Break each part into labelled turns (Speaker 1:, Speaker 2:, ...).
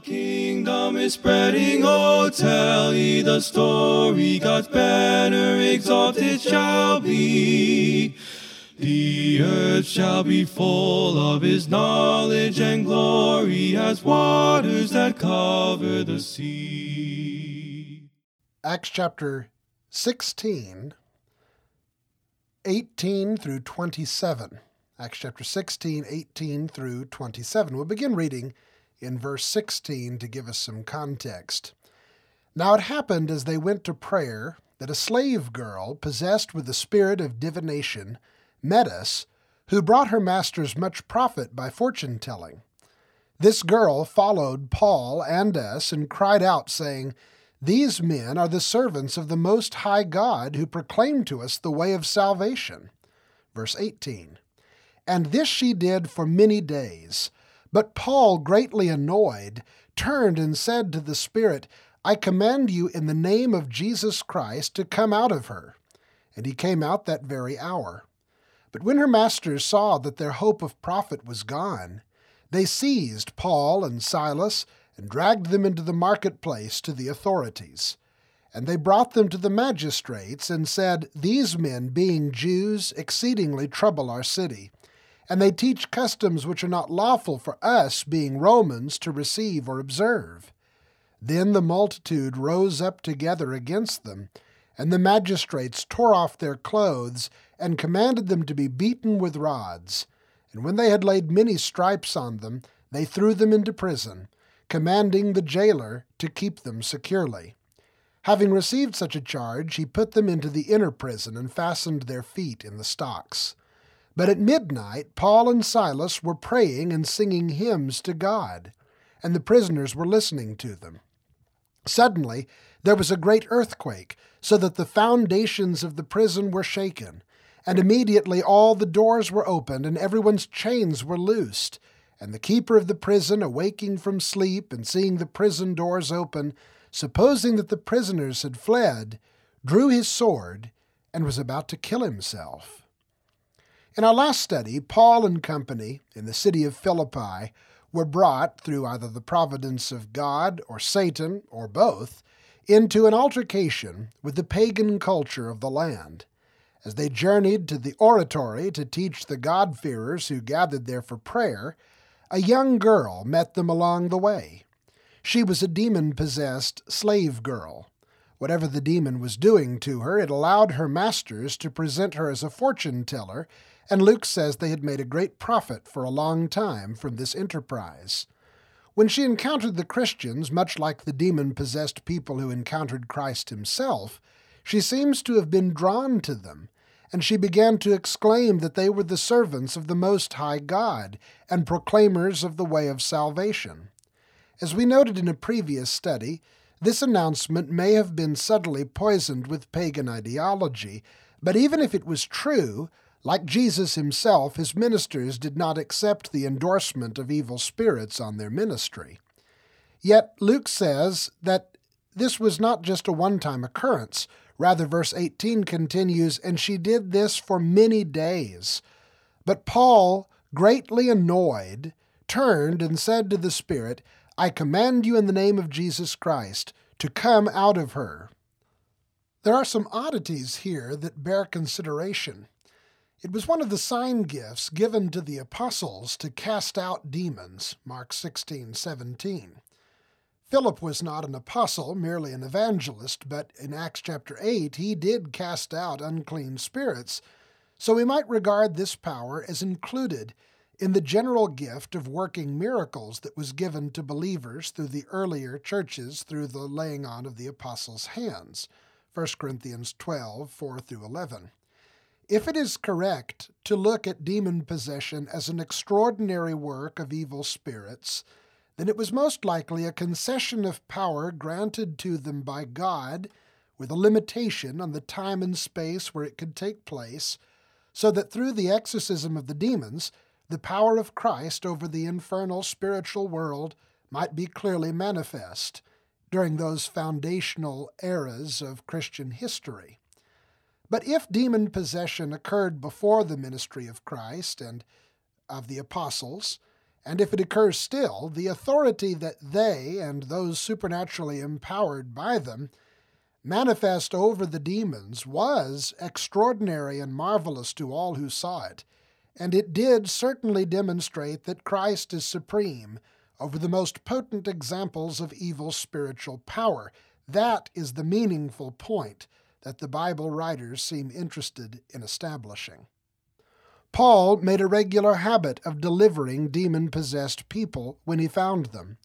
Speaker 1: Kingdom is spreading, oh, tell ye the story. God's banner exalted shall be. The earth shall be full of his knowledge and glory as waters that cover the sea.
Speaker 2: Acts chapter 16, 18 through 27. Acts chapter 16, 18 through 27. We'll begin reading in verse 16 to give us some context. Now it happened as they went to prayer that a slave girl, possessed with the spirit of divination, met us, who brought her masters much profit by fortune telling. This girl followed Paul and us and cried out, saying, these men are the servants of the Most High God who proclaim to us the way of salvation. Verse 18 And this she did for many days. But Paul, greatly annoyed, turned and said to the Spirit, I command you in the name of Jesus Christ to come out of her. And he came out that very hour. But when her masters saw that their hope of profit was gone, they seized Paul and Silas and dragged them into the marketplace to the authorities. And they brought them to the magistrates, and said, These men, being Jews, exceedingly trouble our city. And they teach customs which are not lawful for us, being Romans, to receive or observe. Then the multitude rose up together against them, and the magistrates tore off their clothes, and commanded them to be beaten with rods. And when they had laid many stripes on them, they threw them into prison commanding the jailer to keep them securely. Having received such a charge, he put them into the inner prison and fastened their feet in the stocks. But at midnight, Paul and Silas were praying and singing hymns to God, and the prisoners were listening to them. Suddenly, there was a great earthquake, so that the foundations of the prison were shaken. And immediately all the doors were opened, and everyone's chains were loosed. And the keeper of the prison, awaking from sleep and seeing the prison doors open, supposing that the prisoners had fled, drew his sword and was about to kill himself. In our last study, Paul and company in the city of Philippi were brought, through either the providence of God or Satan or both, into an altercation with the pagan culture of the land. As they journeyed to the oratory to teach the God-fearers who gathered there for prayer, a young girl met them along the way. She was a demon possessed slave girl. Whatever the demon was doing to her, it allowed her masters to present her as a fortune teller, and Luke says they had made a great profit for a long time from this enterprise. When she encountered the Christians, much like the demon possessed people who encountered Christ himself, she seems to have been drawn to them and she began to exclaim that they were the servants of the Most High God and proclaimers of the way of salvation. As we noted in a previous study, this announcement may have been subtly poisoned with pagan ideology, but even if it was true, like Jesus himself, his ministers did not accept the endorsement of evil spirits on their ministry. Yet Luke says that this was not just a one time occurrence. Rather, verse 18 continues, And she did this for many days. But Paul, greatly annoyed, turned and said to the Spirit, I command you in the name of Jesus Christ to come out of her. There are some oddities here that bear consideration. It was one of the sign gifts given to the apostles to cast out demons, Mark 16, 17. Philip was not an apostle, merely an evangelist, but in Acts chapter 8 he did cast out unclean spirits, so we might regard this power as included in the general gift of working miracles that was given to believers through the earlier churches through the laying on of the apostles' hands. 1 Corinthians 12, 4 through 11. If it is correct to look at demon possession as an extraordinary work of evil spirits, then it was most likely a concession of power granted to them by God with a limitation on the time and space where it could take place, so that through the exorcism of the demons, the power of Christ over the infernal spiritual world might be clearly manifest during those foundational eras of Christian history. But if demon possession occurred before the ministry of Christ and of the apostles, And if it occurs still, the authority that they and those supernaturally empowered by them manifest over the demons was extraordinary and marvelous to all who saw it, and it did certainly demonstrate that Christ is supreme over the most potent examples of evil spiritual power. That is the meaningful point that the Bible writers seem interested in establishing. Paul made a regular habit of delivering demon possessed people when he found them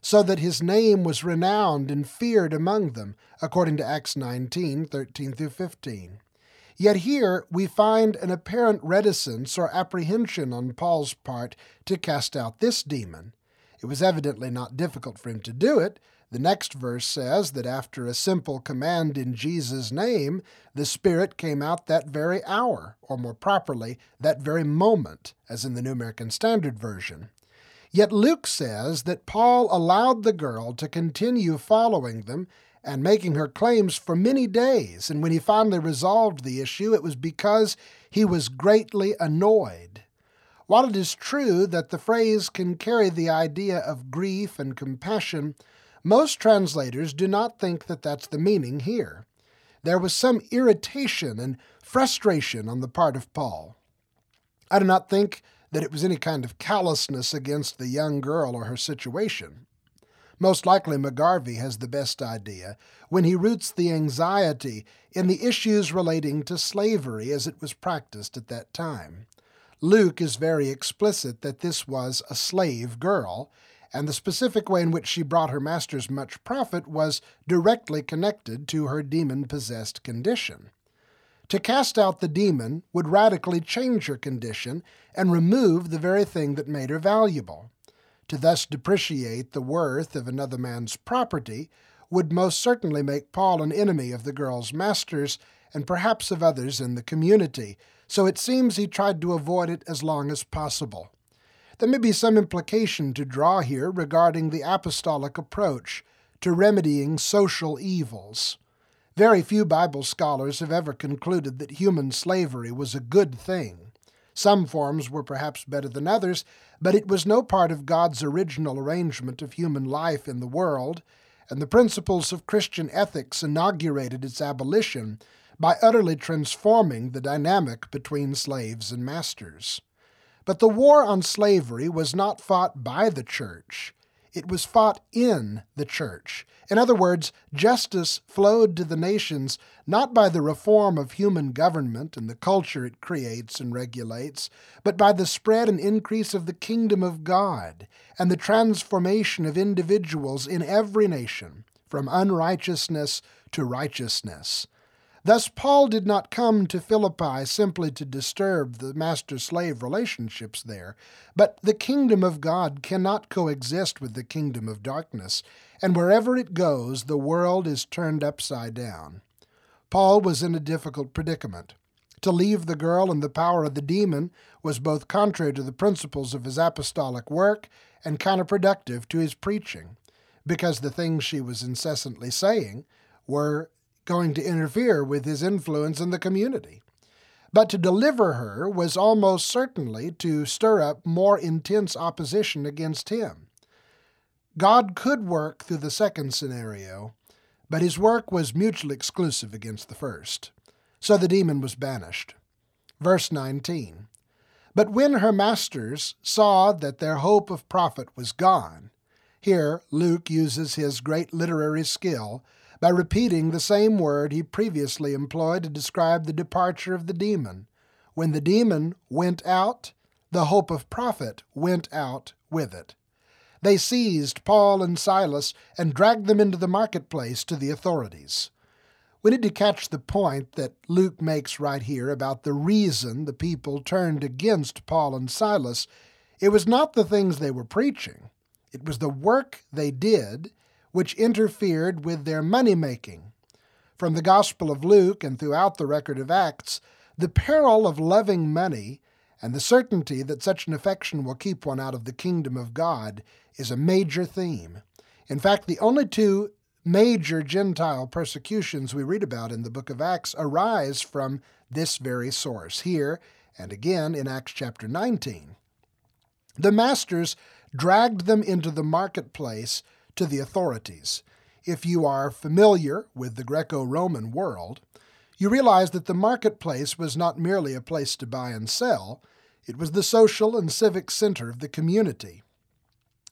Speaker 2: so that his name was renowned and feared among them, according to Acts 19 13 through 15. Yet here we find an apparent reticence or apprehension on Paul's part to cast out this demon. It was evidently not difficult for him to do it. The next verse says that after a simple command in Jesus' name, the Spirit came out that very hour, or more properly, that very moment, as in the New American Standard Version. Yet Luke says that Paul allowed the girl to continue following them and making her claims for many days, and when he finally resolved the issue, it was because he was greatly annoyed. While it is true that the phrase can carry the idea of grief and compassion, most translators do not think that that's the meaning here. There was some irritation and frustration on the part of Paul. I do not think that it was any kind of callousness against the young girl or her situation. Most likely, McGarvey has the best idea when he roots the anxiety in the issues relating to slavery as it was practiced at that time. Luke is very explicit that this was a slave girl, and the specific way in which she brought her masters much profit was directly connected to her demon possessed condition. To cast out the demon would radically change her condition and remove the very thing that made her valuable. To thus depreciate the worth of another man's property would most certainly make Paul an enemy of the girl's masters and perhaps of others in the community, so it seems he tried to avoid it as long as possible. There may be some implication to draw here regarding the apostolic approach to remedying social evils. Very few Bible scholars have ever concluded that human slavery was a good thing. Some forms were perhaps better than others, but it was no part of God's original arrangement of human life in the world, and the principles of Christian ethics inaugurated its abolition by utterly transforming the dynamic between slaves and masters. But the war on slavery was not fought by the church. It was fought in the church. In other words, justice flowed to the nations not by the reform of human government and the culture it creates and regulates, but by the spread and increase of the kingdom of God and the transformation of individuals in every nation from unrighteousness to righteousness. Thus, Paul did not come to Philippi simply to disturb the master slave relationships there, but the kingdom of God cannot coexist with the kingdom of darkness, and wherever it goes, the world is turned upside down. Paul was in a difficult predicament. To leave the girl in the power of the demon was both contrary to the principles of his apostolic work and counterproductive to his preaching, because the things she was incessantly saying were going to interfere with his influence in the community. But to deliver her was almost certainly to stir up more intense opposition against him. God could work through the second scenario, but his work was mutually exclusive against the first. So the demon was banished. Verse 19 But when her masters saw that their hope of profit was gone, here Luke uses his great literary skill by repeating the same word he previously employed to describe the departure of the demon. When the demon went out, the hope of profit went out with it. They seized Paul and Silas and dragged them into the marketplace to the authorities. We need to catch the point that Luke makes right here about the reason the people turned against Paul and Silas. It was not the things they were preaching, it was the work they did which interfered with their money making. From the Gospel of Luke and throughout the record of Acts, the peril of loving money and the certainty that such an affection will keep one out of the kingdom of God is a major theme. In fact, the only two major Gentile persecutions we read about in the book of Acts arise from this very source, here and again in Acts chapter 19. The masters dragged them into the marketplace to the authorities. If you are familiar with the Greco Roman world, you realize that the marketplace was not merely a place to buy and sell, it was the social and civic center of the community.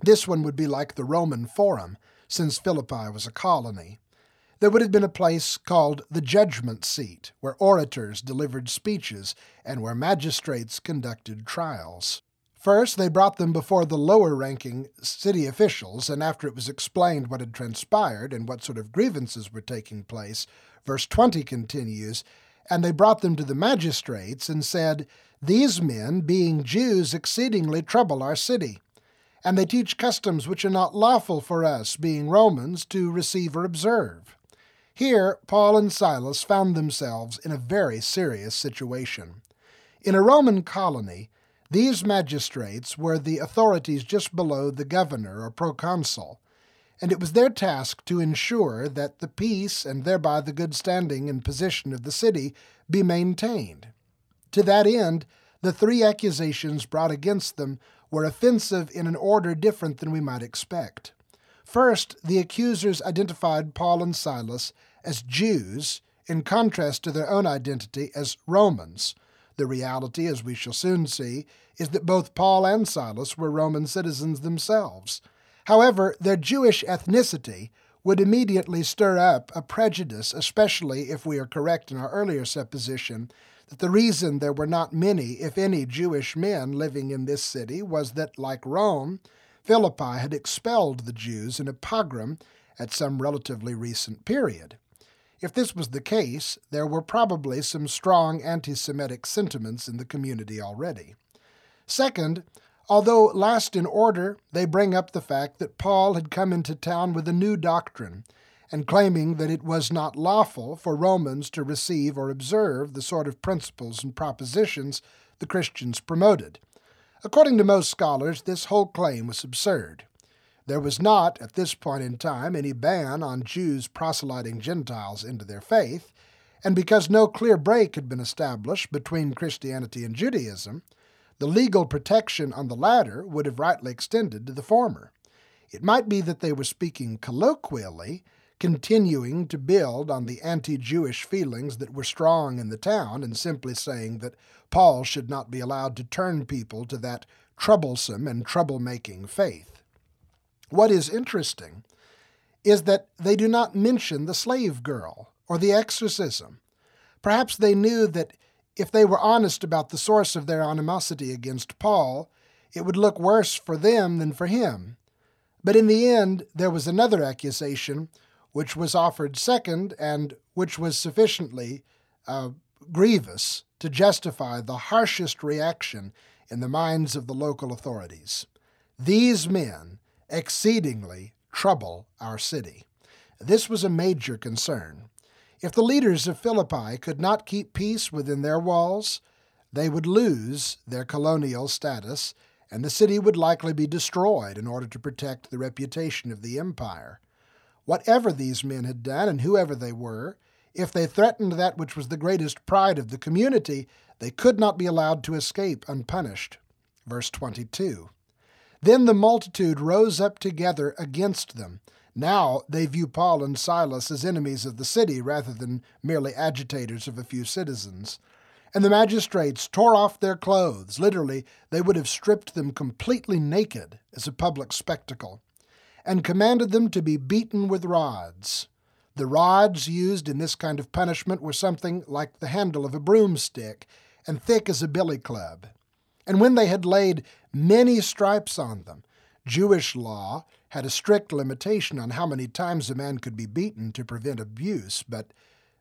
Speaker 2: This one would be like the Roman Forum, since Philippi was a colony. There would have been a place called the Judgment Seat, where orators delivered speeches and where magistrates conducted trials. First, they brought them before the lower ranking city officials, and after it was explained what had transpired and what sort of grievances were taking place, verse 20 continues, and they brought them to the magistrates and said, These men, being Jews, exceedingly trouble our city. And they teach customs which are not lawful for us, being Romans, to receive or observe. Here, Paul and Silas found themselves in a very serious situation. In a Roman colony, these magistrates were the authorities just below the governor or proconsul, and it was their task to ensure that the peace and thereby the good standing and position of the city be maintained. To that end, the three accusations brought against them were offensive in an order different than we might expect. First, the accusers identified Paul and Silas as Jews in contrast to their own identity as Romans, the reality, as we shall soon see, is that both Paul and Silas were Roman citizens themselves. However, their Jewish ethnicity would immediately stir up a prejudice, especially if we are correct in our earlier supposition that the reason there were not many, if any, Jewish men living in this city was that, like Rome, Philippi had expelled the Jews in a pogrom at some relatively recent period. If this was the case, there were probably some strong anti Semitic sentiments in the community already. Second, although last in order, they bring up the fact that Paul had come into town with a new doctrine and claiming that it was not lawful for Romans to receive or observe the sort of principles and propositions the Christians promoted. According to most scholars, this whole claim was absurd. There was not, at this point in time, any ban on Jews proselyting Gentiles into their faith, and because no clear break had been established between Christianity and Judaism, the legal protection on the latter would have rightly extended to the former. It might be that they were speaking colloquially, continuing to build on the anti Jewish feelings that were strong in the town, and simply saying that Paul should not be allowed to turn people to that troublesome and trouble-making faith. What is interesting is that they do not mention the slave girl or the exorcism. Perhaps they knew that if they were honest about the source of their animosity against Paul, it would look worse for them than for him. But in the end, there was another accusation which was offered second and which was sufficiently uh, grievous to justify the harshest reaction in the minds of the local authorities. These men exceedingly trouble our city. This was a major concern. If the leaders of Philippi could not keep peace within their walls, they would lose their colonial status, and the city would likely be destroyed in order to protect the reputation of the empire. Whatever these men had done, and whoever they were, if they threatened that which was the greatest pride of the community, they could not be allowed to escape unpunished. Verse 22. Then the multitude rose up together against them. Now they view Paul and Silas as enemies of the city rather than merely agitators of a few citizens. And the magistrates tore off their clothes. Literally, they would have stripped them completely naked as a public spectacle, and commanded them to be beaten with rods. The rods used in this kind of punishment were something like the handle of a broomstick and thick as a billy club. And when they had laid many stripes on them, Jewish law had a strict limitation on how many times a man could be beaten to prevent abuse, but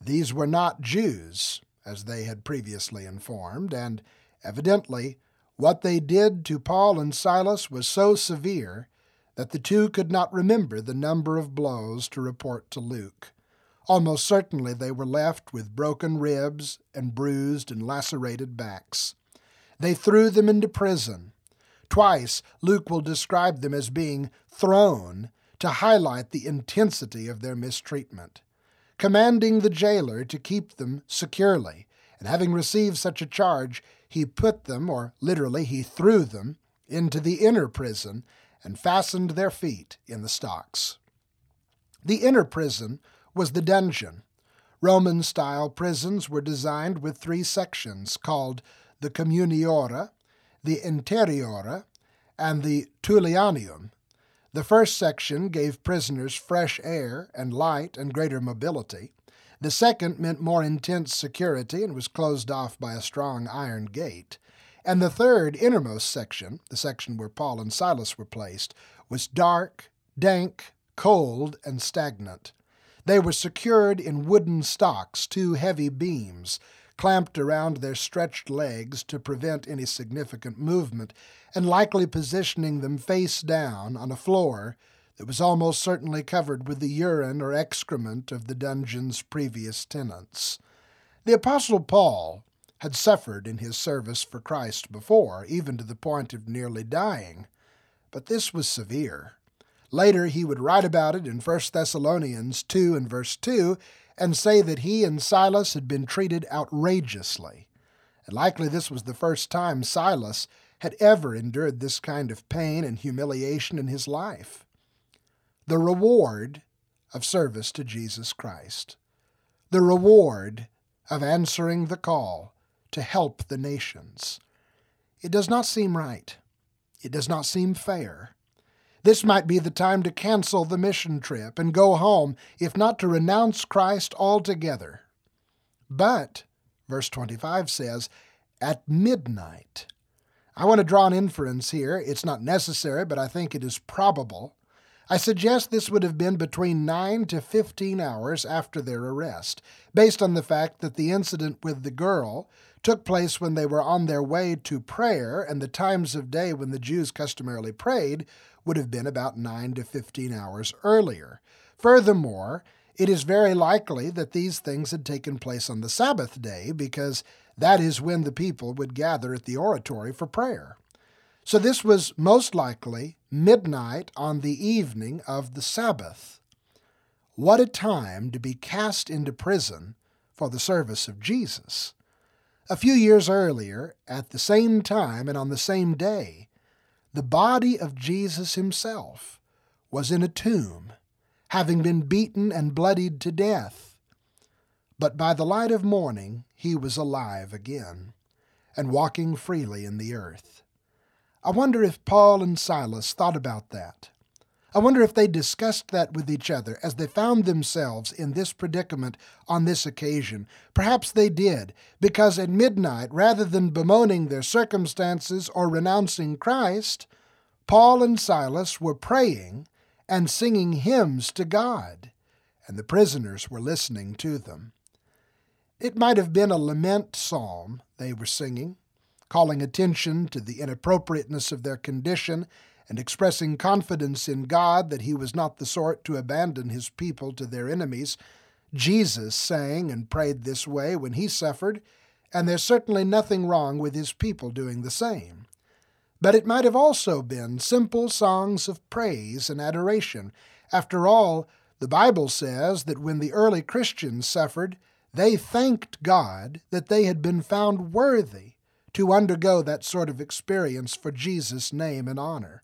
Speaker 2: these were not Jews, as they had previously informed, and evidently what they did to Paul and Silas was so severe that the two could not remember the number of blows to report to Luke. Almost certainly they were left with broken ribs and bruised and lacerated backs. They threw them into prison. Twice, Luke will describe them as being thrown to highlight the intensity of their mistreatment, commanding the jailer to keep them securely. And having received such a charge, he put them, or literally, he threw them, into the inner prison and fastened their feet in the stocks. The inner prison was the dungeon. Roman style prisons were designed with three sections called the Communiora, the Interiora, and the Tullianum. The first section gave prisoners fresh air and light and greater mobility. The second meant more intense security and was closed off by a strong iron gate. And the third, innermost section, the section where Paul and Silas were placed, was dark, dank, cold, and stagnant. They were secured in wooden stocks, two heavy beams, clamped around their stretched legs to prevent any significant movement, and likely positioning them face down on a floor that was almost certainly covered with the urine or excrement of the dungeon's previous tenants. The Apostle Paul had suffered in his service for Christ before, even to the point of nearly dying, but this was severe. Later, he would write about it in 1 Thessalonians 2 and verse 2 and say that he and Silas had been treated outrageously. And likely this was the first time Silas had ever endured this kind of pain and humiliation in his life. The reward of service to Jesus Christ. The reward of answering the call to help the nations. It does not seem right. It does not seem fair. This might be the time to cancel the mission trip and go home, if not to renounce Christ altogether. But, verse 25 says, at midnight. I want to draw an inference here. It's not necessary, but I think it is probable. I suggest this would have been between 9 to 15 hours after their arrest, based on the fact that the incident with the girl took place when they were on their way to prayer, and the times of day when the Jews customarily prayed would have been about 9 to 15 hours earlier. Furthermore, it is very likely that these things had taken place on the Sabbath day because that is when the people would gather at the oratory for prayer. So this was most likely midnight on the evening of the Sabbath. What a time to be cast into prison for the service of Jesus. A few years earlier, at the same time and on the same day, the body of Jesus himself was in a tomb, having been beaten and bloodied to death. But by the light of morning he was alive again, and walking freely in the earth. I wonder if Paul and Silas thought about that. I wonder if they discussed that with each other as they found themselves in this predicament on this occasion. Perhaps they did, because at midnight, rather than bemoaning their circumstances or renouncing Christ, Paul and Silas were praying and singing hymns to God, and the prisoners were listening to them. It might have been a lament psalm they were singing, calling attention to the inappropriateness of their condition and expressing confidence in God that He was not the sort to abandon His people to their enemies. Jesus sang and prayed this way when He suffered, and there's certainly nothing wrong with His people doing the same. But it might have also been simple songs of praise and adoration. After all, the Bible says that when the early Christians suffered, they thanked God that they had been found worthy to undergo that sort of experience for Jesus' name and honor.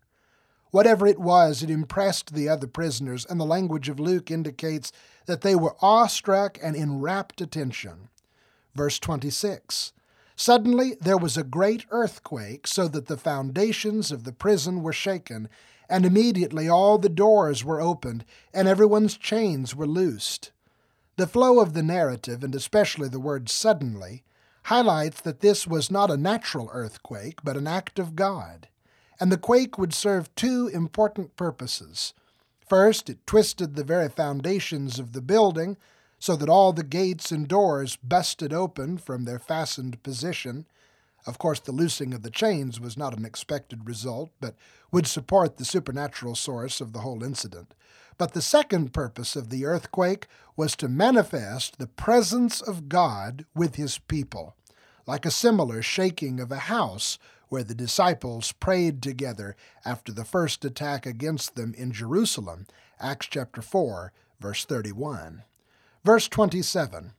Speaker 2: Whatever it was, it impressed the other prisoners, and the language of Luke indicates that they were awestruck and in rapt attention. Verse 26 Suddenly there was a great earthquake, so that the foundations of the prison were shaken, and immediately all the doors were opened, and everyone's chains were loosed. The flow of the narrative, and especially the word suddenly, highlights that this was not a natural earthquake, but an act of God and the quake would serve two important purposes. First, it twisted the very foundations of the building so that all the gates and doors busted open from their fastened position. Of course, the loosing of the chains was not an expected result, but would support the supernatural source of the whole incident. But the second purpose of the earthquake was to manifest the presence of God with his people, like a similar shaking of a house where the disciples prayed together after the first attack against them in Jerusalem, Acts chapter 4, verse 31. Verse 27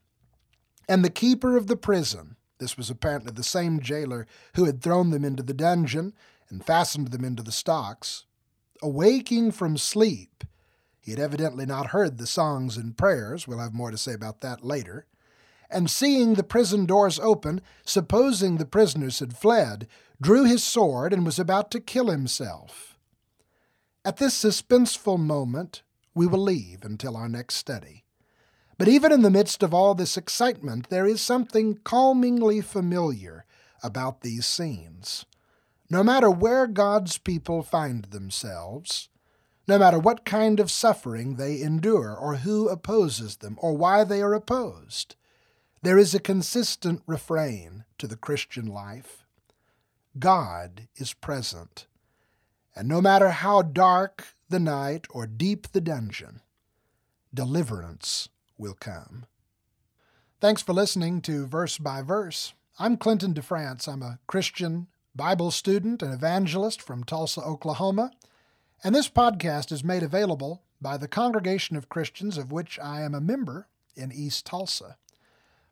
Speaker 2: And the keeper of the prison, this was apparently the same jailer who had thrown them into the dungeon, and fastened them into the stocks. Awaking from sleep, he had evidently not heard the songs and prayers. We'll have more to say about that later. And seeing the prison doors open, supposing the prisoners had fled, drew his sword and was about to kill himself. At this suspenseful moment, we will leave until our next study. But even in the midst of all this excitement, there is something calmingly familiar about these scenes. No matter where God's people find themselves, no matter what kind of suffering they endure, or who opposes them, or why they are opposed, there is a consistent refrain to the Christian life God is present. And no matter how dark the night or deep the dungeon, deliverance will come. Thanks for listening to Verse by Verse. I'm Clinton DeFrance. I'm a Christian Bible student and evangelist from Tulsa, Oklahoma, and this podcast is made available by the Congregation of Christians of which I am a member in East Tulsa.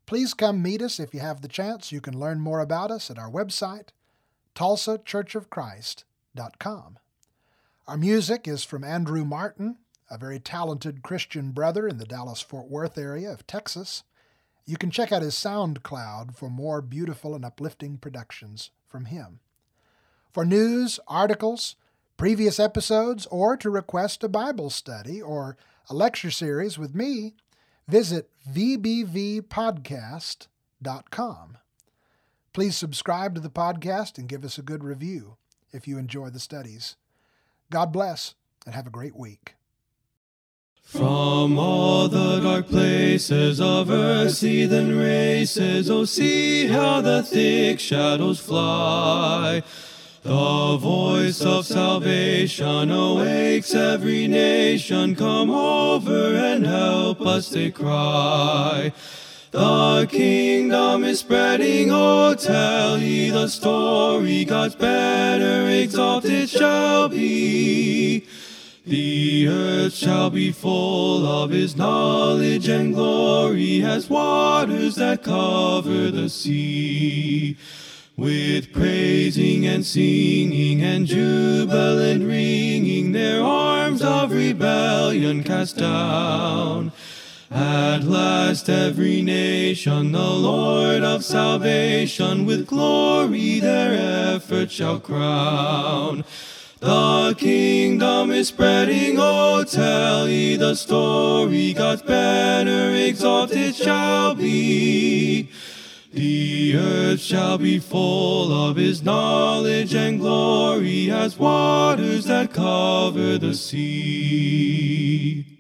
Speaker 2: Please come meet us if you have the chance. You can learn more about us at our website, tulsachurchofchrist.com. Our music is from Andrew Martin, a very talented Christian brother in the Dallas Fort Worth area of Texas. You can check out his SoundCloud for more beautiful and uplifting productions from him. For news, articles, previous episodes, or to request a Bible study or a lecture series with me, visit vbvpodcast.com. Please subscribe to the podcast and give us a good review if you enjoy the studies. God bless and have a great week.
Speaker 1: From all the dark places of earth's heathen races, oh, see how the thick shadows fly. The voice of salvation awakes every nation. Come over and help us, they cry. The kingdom is spreading, oh, tell ye the story. God's banner exalted shall be. The earth shall be full of his knowledge and glory as waters that cover the sea. With praising and singing and jubilant ringing, their arms of rebellion cast down. At last every nation, the Lord of salvation, with glory their effort shall crown. The kingdom is spreading, oh, tell ye the story. God's banner exalted shall be. The earth shall be full of his knowledge and glory as waters that cover the sea.